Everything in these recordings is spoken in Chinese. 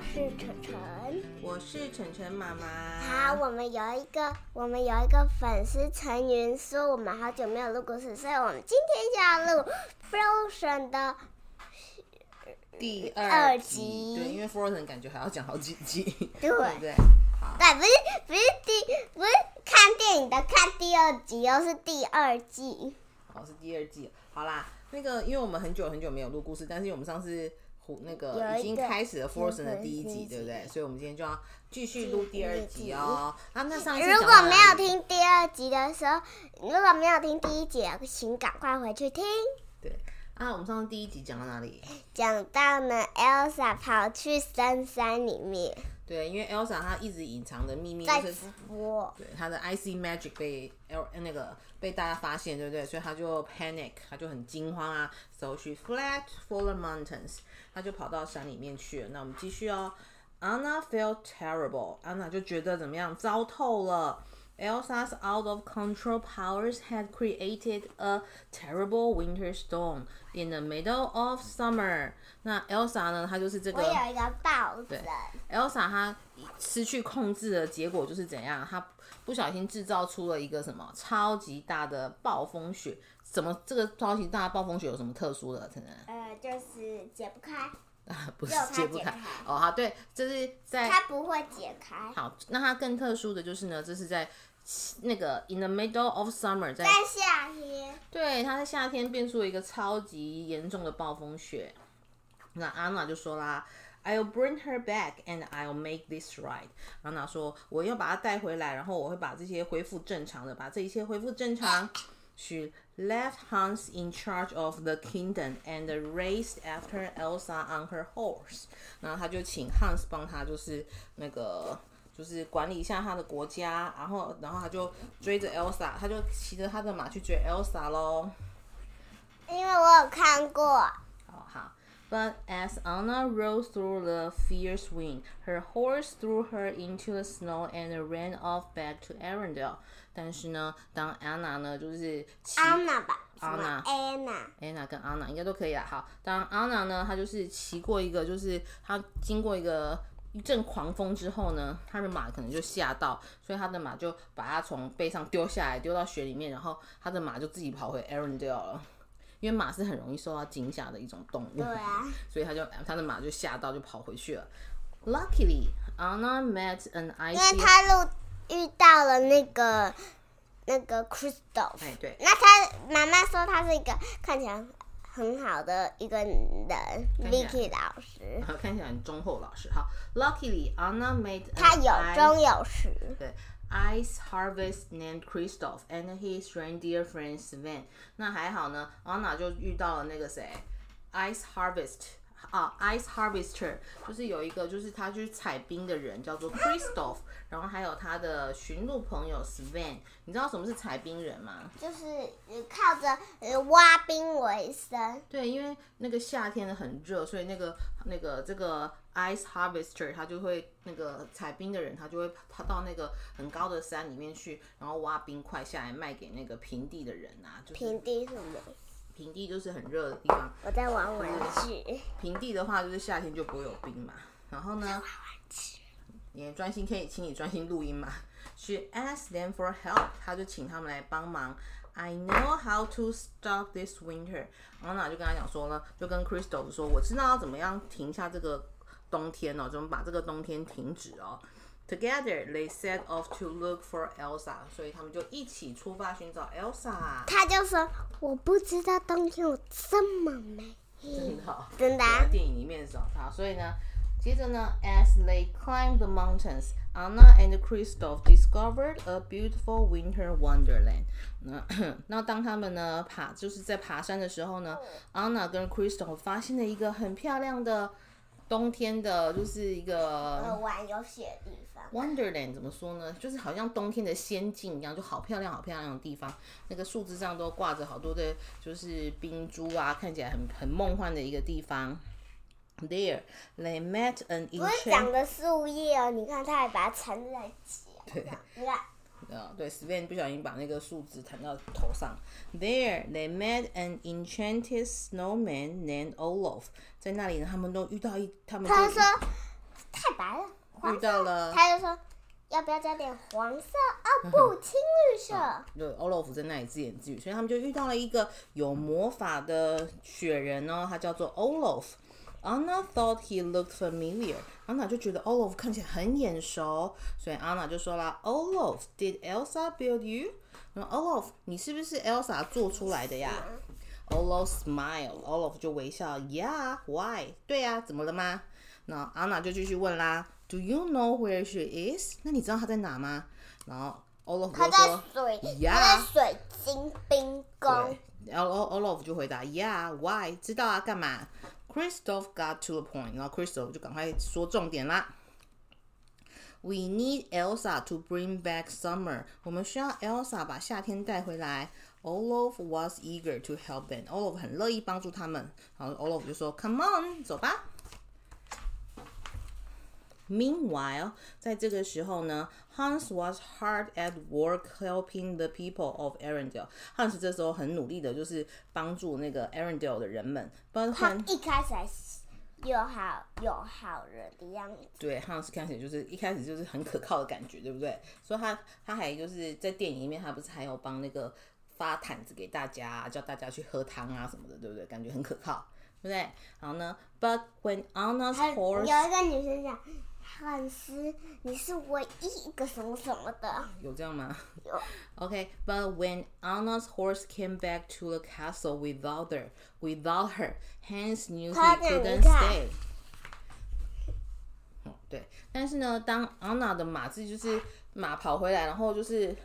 是晨晨。我是晨晨妈妈。好，我们有一个，我们有一个粉丝成员说我们好久没有录故事，所以我们今天就要录 Frozen 的第二二集对，因为 Frozen 感觉还要讲好几集，对对不对？对，不是不是第不是看电影的看第二集，又是第二季。好是第二季。好啦，那个因为我们很久很久没有录故事，但是我们上次虎那个已经开始了 Frozen 的第一集，第一集对不对？所以我们今天就要继续录第二集哦。啊，那上一次如果没有，听第二集的时候，如果没有听第一集的，请赶快回去听。对啊，我们上次第一集讲到哪里？讲到呢，Elsa 跑去深山里面，对，因为 Elsa 她一直隐藏的秘密在就是佛。对，她的 IC Magic 被 L 那个被大家发现，对不对？所以她就 panic，她就很惊慌啊。So she fled for the mountains，她就跑到山里面去了。那我们继续哦。Anna felt terrible，安娜就觉得怎么样，糟透了。Elsa's out of control powers had created a terrible winter storm in the middle of summer。那 Elsa 呢，她就是这个我有一个抱枕，Elsa 她失去控制的结果就是怎样？她不小心制造出了一个什么超级大的暴风雪？怎么这个超级大的暴风雪有什么特殊的？可能呃，就是解不开，啊，不是解不开哦。好，对，这是在它不会解开。好，那它更特殊的就是呢，这是在那个 in the middle of summer，在在夏天，对，它在夏天变出了一个超级严重的暴风雪。那安娜就说啦，I'll bring her back and I'll make this right。安娜说，我要把她带回来，然后我会把这些恢复正常的，把这一切恢复正常。She left Hans in charge of the kingdom and raced after Elsa on her horse。然后她就请 Hans 帮他，就是那个。就是管理一下他的国家，然后，然后他就追着 Elsa，他就骑着他的马去追 Elsa 喽。因为我有看过。好好。But as Anna rode through the fierce wind, her horse threw her into the snow and ran off back to Arendelle. 但是呢，当 Anna 呢，就是骑安娜吧，什么 Anna Anna，Anna 跟 Anna 应该都可以啦。好，当 Anna 呢，她就是骑过一个，就是她经过一个一阵狂风之后呢，他的马可能就吓到，所以他的马就把他从背上丢下来，丢到雪里面，然后他的马就自己跑回 Arendelle 了。因为马是很容易受到惊吓的一种动物，对啊，所以他就他的马就吓到，就跑回去了。Luckily, Anna met an 因 icy 为他路遇到了那个那个 Crystal，哎对，那他妈妈说他是一个看起来很好的一个人，Vicky 老师，看起来很忠厚老师。好，Luckily, Anna made 他有中有实。对，Ice Harvest named Christoph and his reindeer friend Sven。那还好呢，，Anna 就遇到了那个谁，Ice Harvest 啊，Ice Harvester，就是有一个就是他去采冰的人叫做 Christoph，然后还有他的驯鹿朋友 Sven。你知道什么是采冰人吗？就是呃靠着呃挖冰为生，对，因为那个夏天的很热，所以那个那个这个 ice harvester 他就会那个采冰的人，他就会他到那个很高的山里面去，然后挖冰块下来卖给那个平地的人啊。就是平地什么？平地就是很热的地方，我在玩玩具，平地的话就是夏天就不会有冰嘛。然后呢，玩玩具你专心可以请你专心录音嘛。She asked them for help，他就请他们来帮忙。I know how to stop this winter。然后呢就跟他讲说呢，就跟 Crystal 说，我知道要怎么样停下这个冬天哦，怎么把这个冬天停止哦。Together they set off to look for Elsa，所以他们就一起出发寻找 Elsa。他就说我不知道冬天有这么美，真的哦、真的、在啊。电影里面找他，所以呢，接着呢，as they climbed the mountains, Anna and Christoph discovered a beautiful winter wonderland 那。那当他们呢爬，就是在爬山的时候呢，Anna 跟 Christoph 发现了一个很漂亮的 冬天的，就是一呃，个玩游戏的地方，Wonderland 怎么说呢？就是好像冬天的仙境一样，就好漂亮、好漂亮的地方。那个树枝上都挂着好多的，就是冰珠啊，看起来很很梦幻的一个地方。There they met an 不是长的树叶哦，你看他还把它缠在一起，对你看，呃，对，Sven 不小心把那个树枝弹到头上。There they met an enchanted snowman named Olaf。在那里呢，他们都遇到一，他们就他说太白了遇到了，他就说要不要加点黄色？啊不，青绿色。对 Olaf 在那里自言自语，所以他们就遇到了一个有魔法的雪人哦，他叫做 Olaf。Anna thought he looked familiar. Anna 就觉得 Olaf 看起来很眼熟，所以 Anna 就说啦：“Olaf, did Elsa build you？” 然后 Olaf，你是不是 Elsa 做出来的呀？Olaf smiled. Olaf 就微笑：“Yeah, why？” 对呀、怎么了吗？那 Anna 就继续问啦：“Do you know where she is？” 那你知道她在哪吗？然后 Olaf 他在就说水，Yeah 他在水晶冰宫对。然后 Olaf 就回答：“Yeah, why？知道啊，干嘛 ？”Christoph got to the point，然后 Christoph 就赶快说重点啦。We need Elsa to bring back summer。我们需要 Elsa 把夏天带回来。Olaf was eager to help them。Olaf 很乐意帮助他们。然后 Olaf 就说：“Come on，走吧。” Meanwhile，在这个时候呢，Hans was hard at work helping the people of Arendelle。Hans 这时候很努力的，就是帮助那个 Arendelle 的人们。But 他一开始还是有好有好人的样子，对 Hans 看起来就是一开始就是很可靠的感觉，对不对？所以他他还就是在电影里面，他不是还有帮那个发毯子给大家，叫大家去喝汤啊什么的，对不对？感觉很可靠，对不对？然后呢，But when Anna's 还有 horse 一个女生讲。汉斯，你是唯一一个什么什么的，有这样吗？有 Okay, but when Anna's horse came back to the castle without her, without her, Hans knew he couldn't stay. 哦，对，但是呢，当安娜的马自己就是马跑回来，然后就是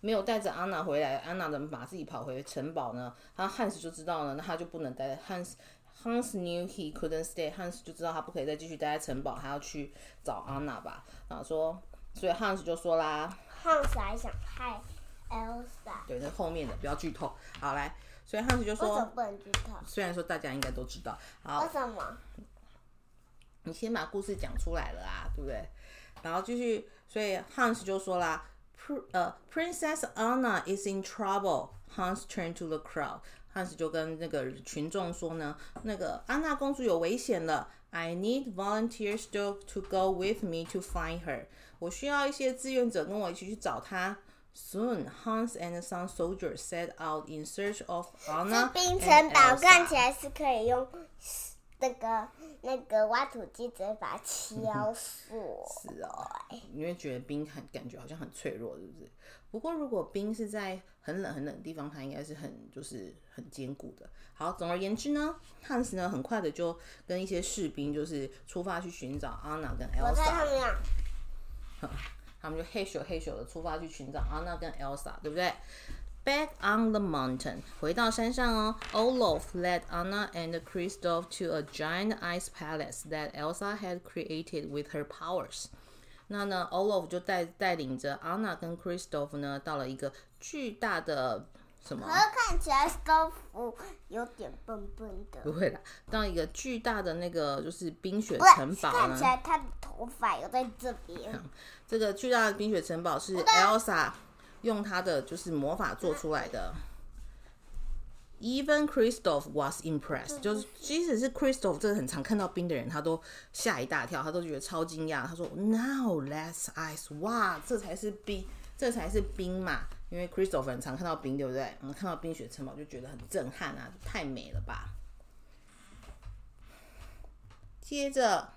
没有带着安娜回来，安娜的马自己跑回城堡呢，然后汉斯就知道了，那他就不能待。Hans Hans knew he couldn't stay. Hans 就知道他不可以再继续待在城堡，他要去找 Anna 吧。然后说，所以 Hans 就说啦，，Hans 还想害 Elsa，对，那后面的不要剧透。好，来，所以汉斯就为什么说，不能剧透？虽然说大家应该都知道，好为，什么？你先把故事讲出来了啊，对不对？然后继续，所以 Hans 就说啦呃，Princess Anna is in trouble. Hans turned to the crowd. Hans 就跟那个群众说呢，那个安娜公主有危险了。I need volunteers to to go with me to find her. 我需要一些志愿者跟我一起去找她。Soon, Hans and some soldiers set out in search of Anna 冰城堡看.起来是可以用那个那个挖土机直接把它敲碎。是哦，你会觉得冰很感觉好像很脆弱，是不是？不过如果冰是在很冷很冷的地方，它应该是很就是很坚固的。好，总而言之呢，汉斯呢很快的就跟一些士兵就是出发去寻找安娜跟我猜他 Elsa，们俩 他们就嘿咻嘿咻的出发去寻找安娜跟 Elsa，对不对？Back on the mountain，回到山上哦。Olaf led Anna and Kristoff to a giant ice palace that Elsa had created with her powers。那呢，Olaf 就带带领着 Anna 跟 Kristoff 呢，到了一个巨大的什么看起来豆腐有点笨笨的，不会啦，到一个巨大的那个就是冰雪城堡呢看起。来他的头发有在这边。这个巨大的冰雪城堡是 Elsa 用他的就是魔法做出来的。Even Christoph was impressed，就是即使是 Christoph 这个很常看到冰的人，他都吓一大跳，他都觉得超惊讶。他说：“Now let's ice，哇，这才是冰，这才是冰嘛！因为 Christoph 很常看到冰，对不对？然后看到冰雪城堡就觉得很震撼啊，太美了吧！接着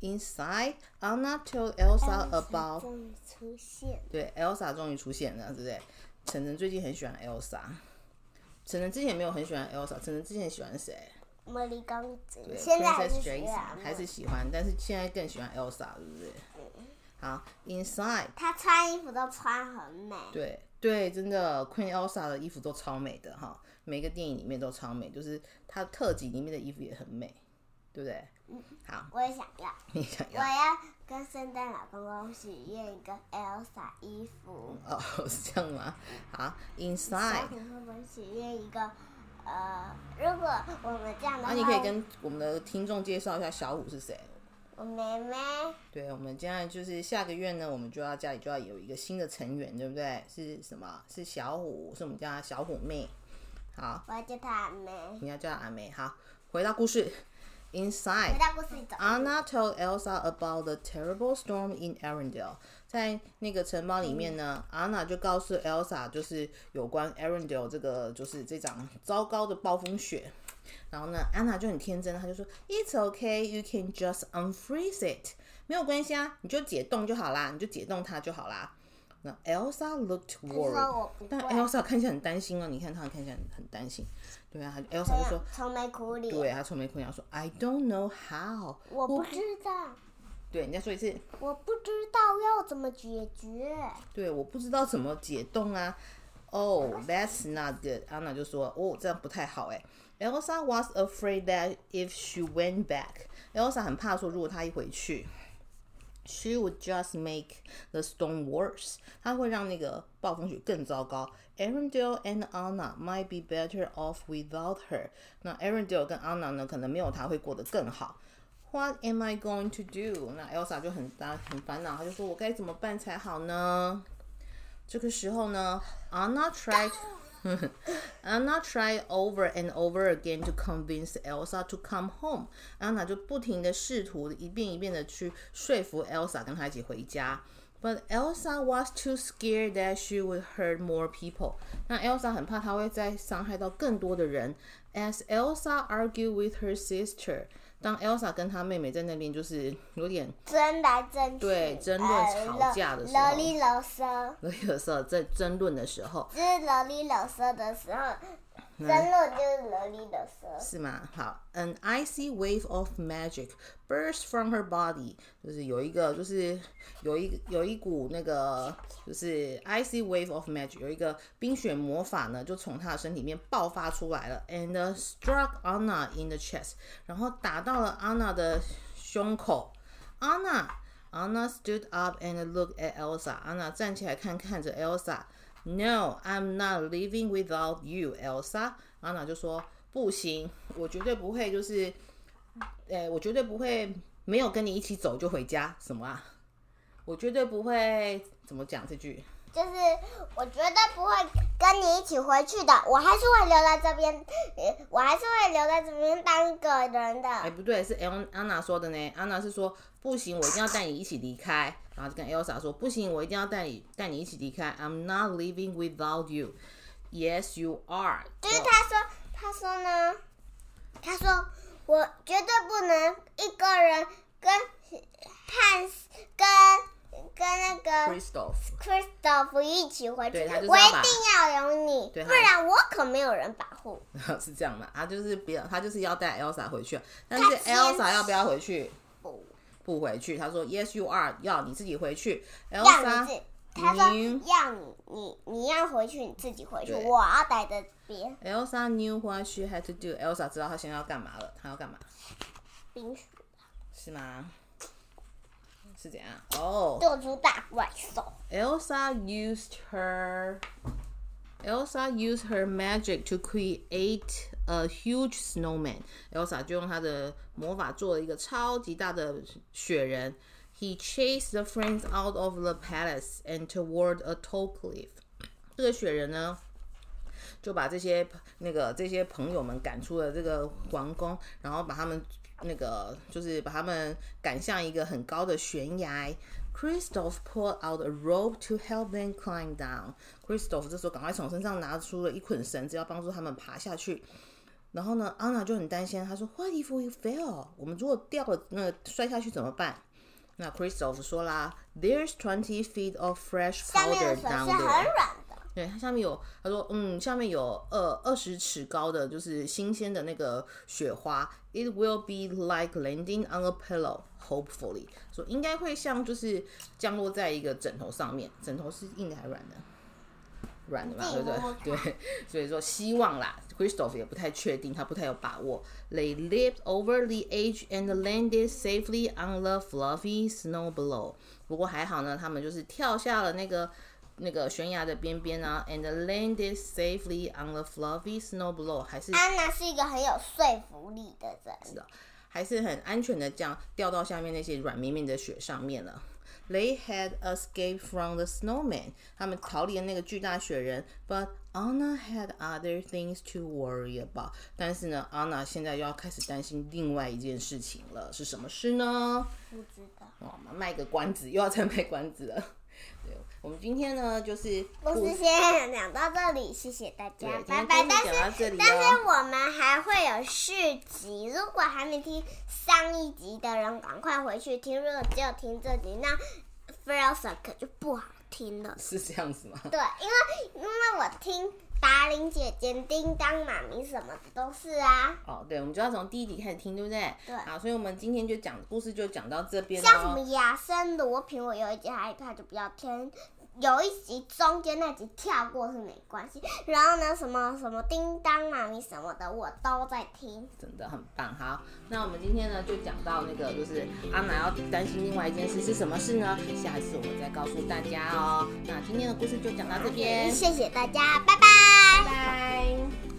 ，Inside Anna told Elsa about 终于出现，对，Elsa 终于出现了，对不对？晨晨最近很喜欢 Elsa，晨晨之前没有很喜欢 Elsa，晨晨之前喜欢谁？茉莉公主对现在还是 Princess 喜 Jason 欢还是喜欢，但是现在更喜欢 Elsa，对不对？好，Inside，她穿衣服都穿很美。对对，真的 Queen Elsa 的衣服都超美的哈，每个电影里面都超美，就是她特辑里面的衣服也很美，对不对？嗯好，我也想要，你想要我要？跟圣诞老公公许愿一个 Elsa 衣服。哦，是这样吗？好，Inside，虎会不会许愿一个？呃，如果我们这样的话那、话，你可以跟我们的听众介绍一下小五是谁？我妹妹，对，我们现在就是下个月呢，我们就要家里就要有一个新的成员，对不对？是什么？是小虎，是我们家小虎妹。好，我要叫她阿妹。你要叫她阿梅。好，回到故事。Inside, 回到故事里走。Anna told Elsa about the terrible storm in Arendelle。在那个城堡里面呢，，Anna 就告诉 Elsa，就是有关 Arendelle 这个，就是这场糟糕的暴风雪。然后呢，，Anna 就很天真，她就说：“It's okay, you can just unfreeze it，没有关系啊，你就解冻就好啦，你就解冻它就好啦。”那 Elsa looked worried，但。Elsa 看起来很担心啊，你看她看起来很很担心。对啊，Elsa 就说愁眉苦：“脸。对，她愁眉苦脸说，I don't know how。”我不知道，对，你再说一次。我不知道要怎么解决。对，我不知道怎么解冻啊。Oh, that's not good. 安娜就说，哦，这样不太好哎。Elsa was afraid that if she went back, Elsa 很怕说，如果她一回去 ，she would just make the storm worse. 她会让那个暴风雪更糟糕。Arendelle and Anna might be better off without her. 那 Arendelle 跟 Anna 呢，可能没有她会过得更好。What am I going to do？那 Elsa 就很大很烦恼，她就说：“我该怎么办才好呢？”这个时候呢，Anna tried Anna tried over and over again to convince Elsa to come home。Anna 就不停的试图一遍一遍的去说服 Elsa 跟她一起回家。But Elsa was too scared that she would hurt more people。那 Elsa 很怕她会再伤害到更多的人。As Elsa argued with her sister， 当 Elsa 跟她妹妹在那边就是有点争来争去，对争论呃吵架的时候。啰里啰嗦，啰里啰嗦在争论的时候，就是啰里啰嗦的时候，争论就是啰里啰嗦。是吗？好，An icy wave of magic burst from her body，就是有一个，就是有一有一股那个，就是 icy wave of magic，有一个冰雪魔法呢，就从她的身体里面爆发出来了，and struck Anna in the chest，然后打到了 Anna 的胸口。Anna Anna stood up and looked at Elsa。Anna 站起来看看着 Elsa。No, I'm not leaving without you, Elsa。安娜就说：“不行，我绝对不会，就是，呃，我绝对不会没有跟你一起走就回家。什么啊？我绝对不会怎么讲这句？就是我绝对不会跟你一起回去的，我还是会留在这边，呃我还是会留在这边当一个人的哎，的。不对，是 El 安娜说的呢。安娜是说不行，我一定要带你一起离开。然后就跟 Elsa 说不行，我一定要带你带你一起离开。I'm not leaving without you. Yes, you are. 就是他说，他说呢，他说我绝对不能一个人跟汉斯跟跟那个 Christoph。Christoph 一起回去，我一定要有你，不然我可没有人保护。是这样的，他就是不要，他就是要带 Elsa 回去，但是 Elsa 要不要回去？不，不回去。他说 Yes, you are，要你自己回去。Elsa 自，他说要你你你要回去，你自己回去，我要待在这边。Elsa knew what she had to do. Elsa 知道她现在要干嘛了，她要干嘛？冰雪是吗？是怎样？哦、做出大怪兽， Elsa used her Elsa used her magic to create a huge snowman. Elsa 就用她的魔法做了一个超级大的雪人。He chased the friends out of the palace and toward a tall cliff. 这个雪人呢，就把这些那个这些朋友们赶出了这个皇宫，然后把他们 那个就是把他们赶向一个很高的悬崖。Christoph pulled out a rope to help them climb down. Christoph 这时候赶快从身上拿出了一捆绳子，要帮助他们爬下去。然后呢，安娜就很担心，她说：“What if we fail？我们如果掉了，那摔下去怎么办？”那 Christoph 说啦：“There's twenty feet of fresh powder down there。”对，它下面有，他说，嗯，下面有二二十尺高的，就是新鲜的那个雪花。It will be like landing on a pillow, hopefully。说应该会像就是降落在一个枕头上面，枕头是硬的还是软的？软的嘛，对不对？对，所以说希望啦。Christoph 也不太确定，他不太有把握。They leaped over the edge and landed safely on the fluffy snow below。不过还好呢，他们就是跳下了那个那个悬崖的边边啊，and landed safely on the fluffy snow below，还是安娜是一个很有说服力的人。是的还是很安全的这样掉到下面那些软绵绵的雪上面了。They had escaped from the snowman，他们逃离了那个巨大雪人。But Anna had other things to worry about。但是呢，Anna 现在又要开始担心另外一件事情了，是什么事呢？不知道。我们卖个关子，又要再卖关子了。对，我们今天呢就是故事先讲到这里，谢谢大家，拜拜。但是但是我们还会有续集，如果还没听上一集的人，赶快回去听。如果只有听这集，那 Frozen 可就不好听了。是这样子吗？对，因为因为我听。达玲姐姐、叮当妈咪什么的都是啊。哦，对，我们就要从第一集开始听，对不对？对。好，所以我们今天就讲故事，就讲到这边像什么亚森罗平，我有一集害怕，就不要听。有一集中间那集跳过是没关系，然后呢，什么什么叮当妈咪什么的，我都在听，真的很棒。好，那我们今天呢就讲到那个，就是阿奶要担心另外一件事是什么事呢？下一次我们再告诉大家哦。那今天的故事就讲到这边，谢谢大家，拜拜。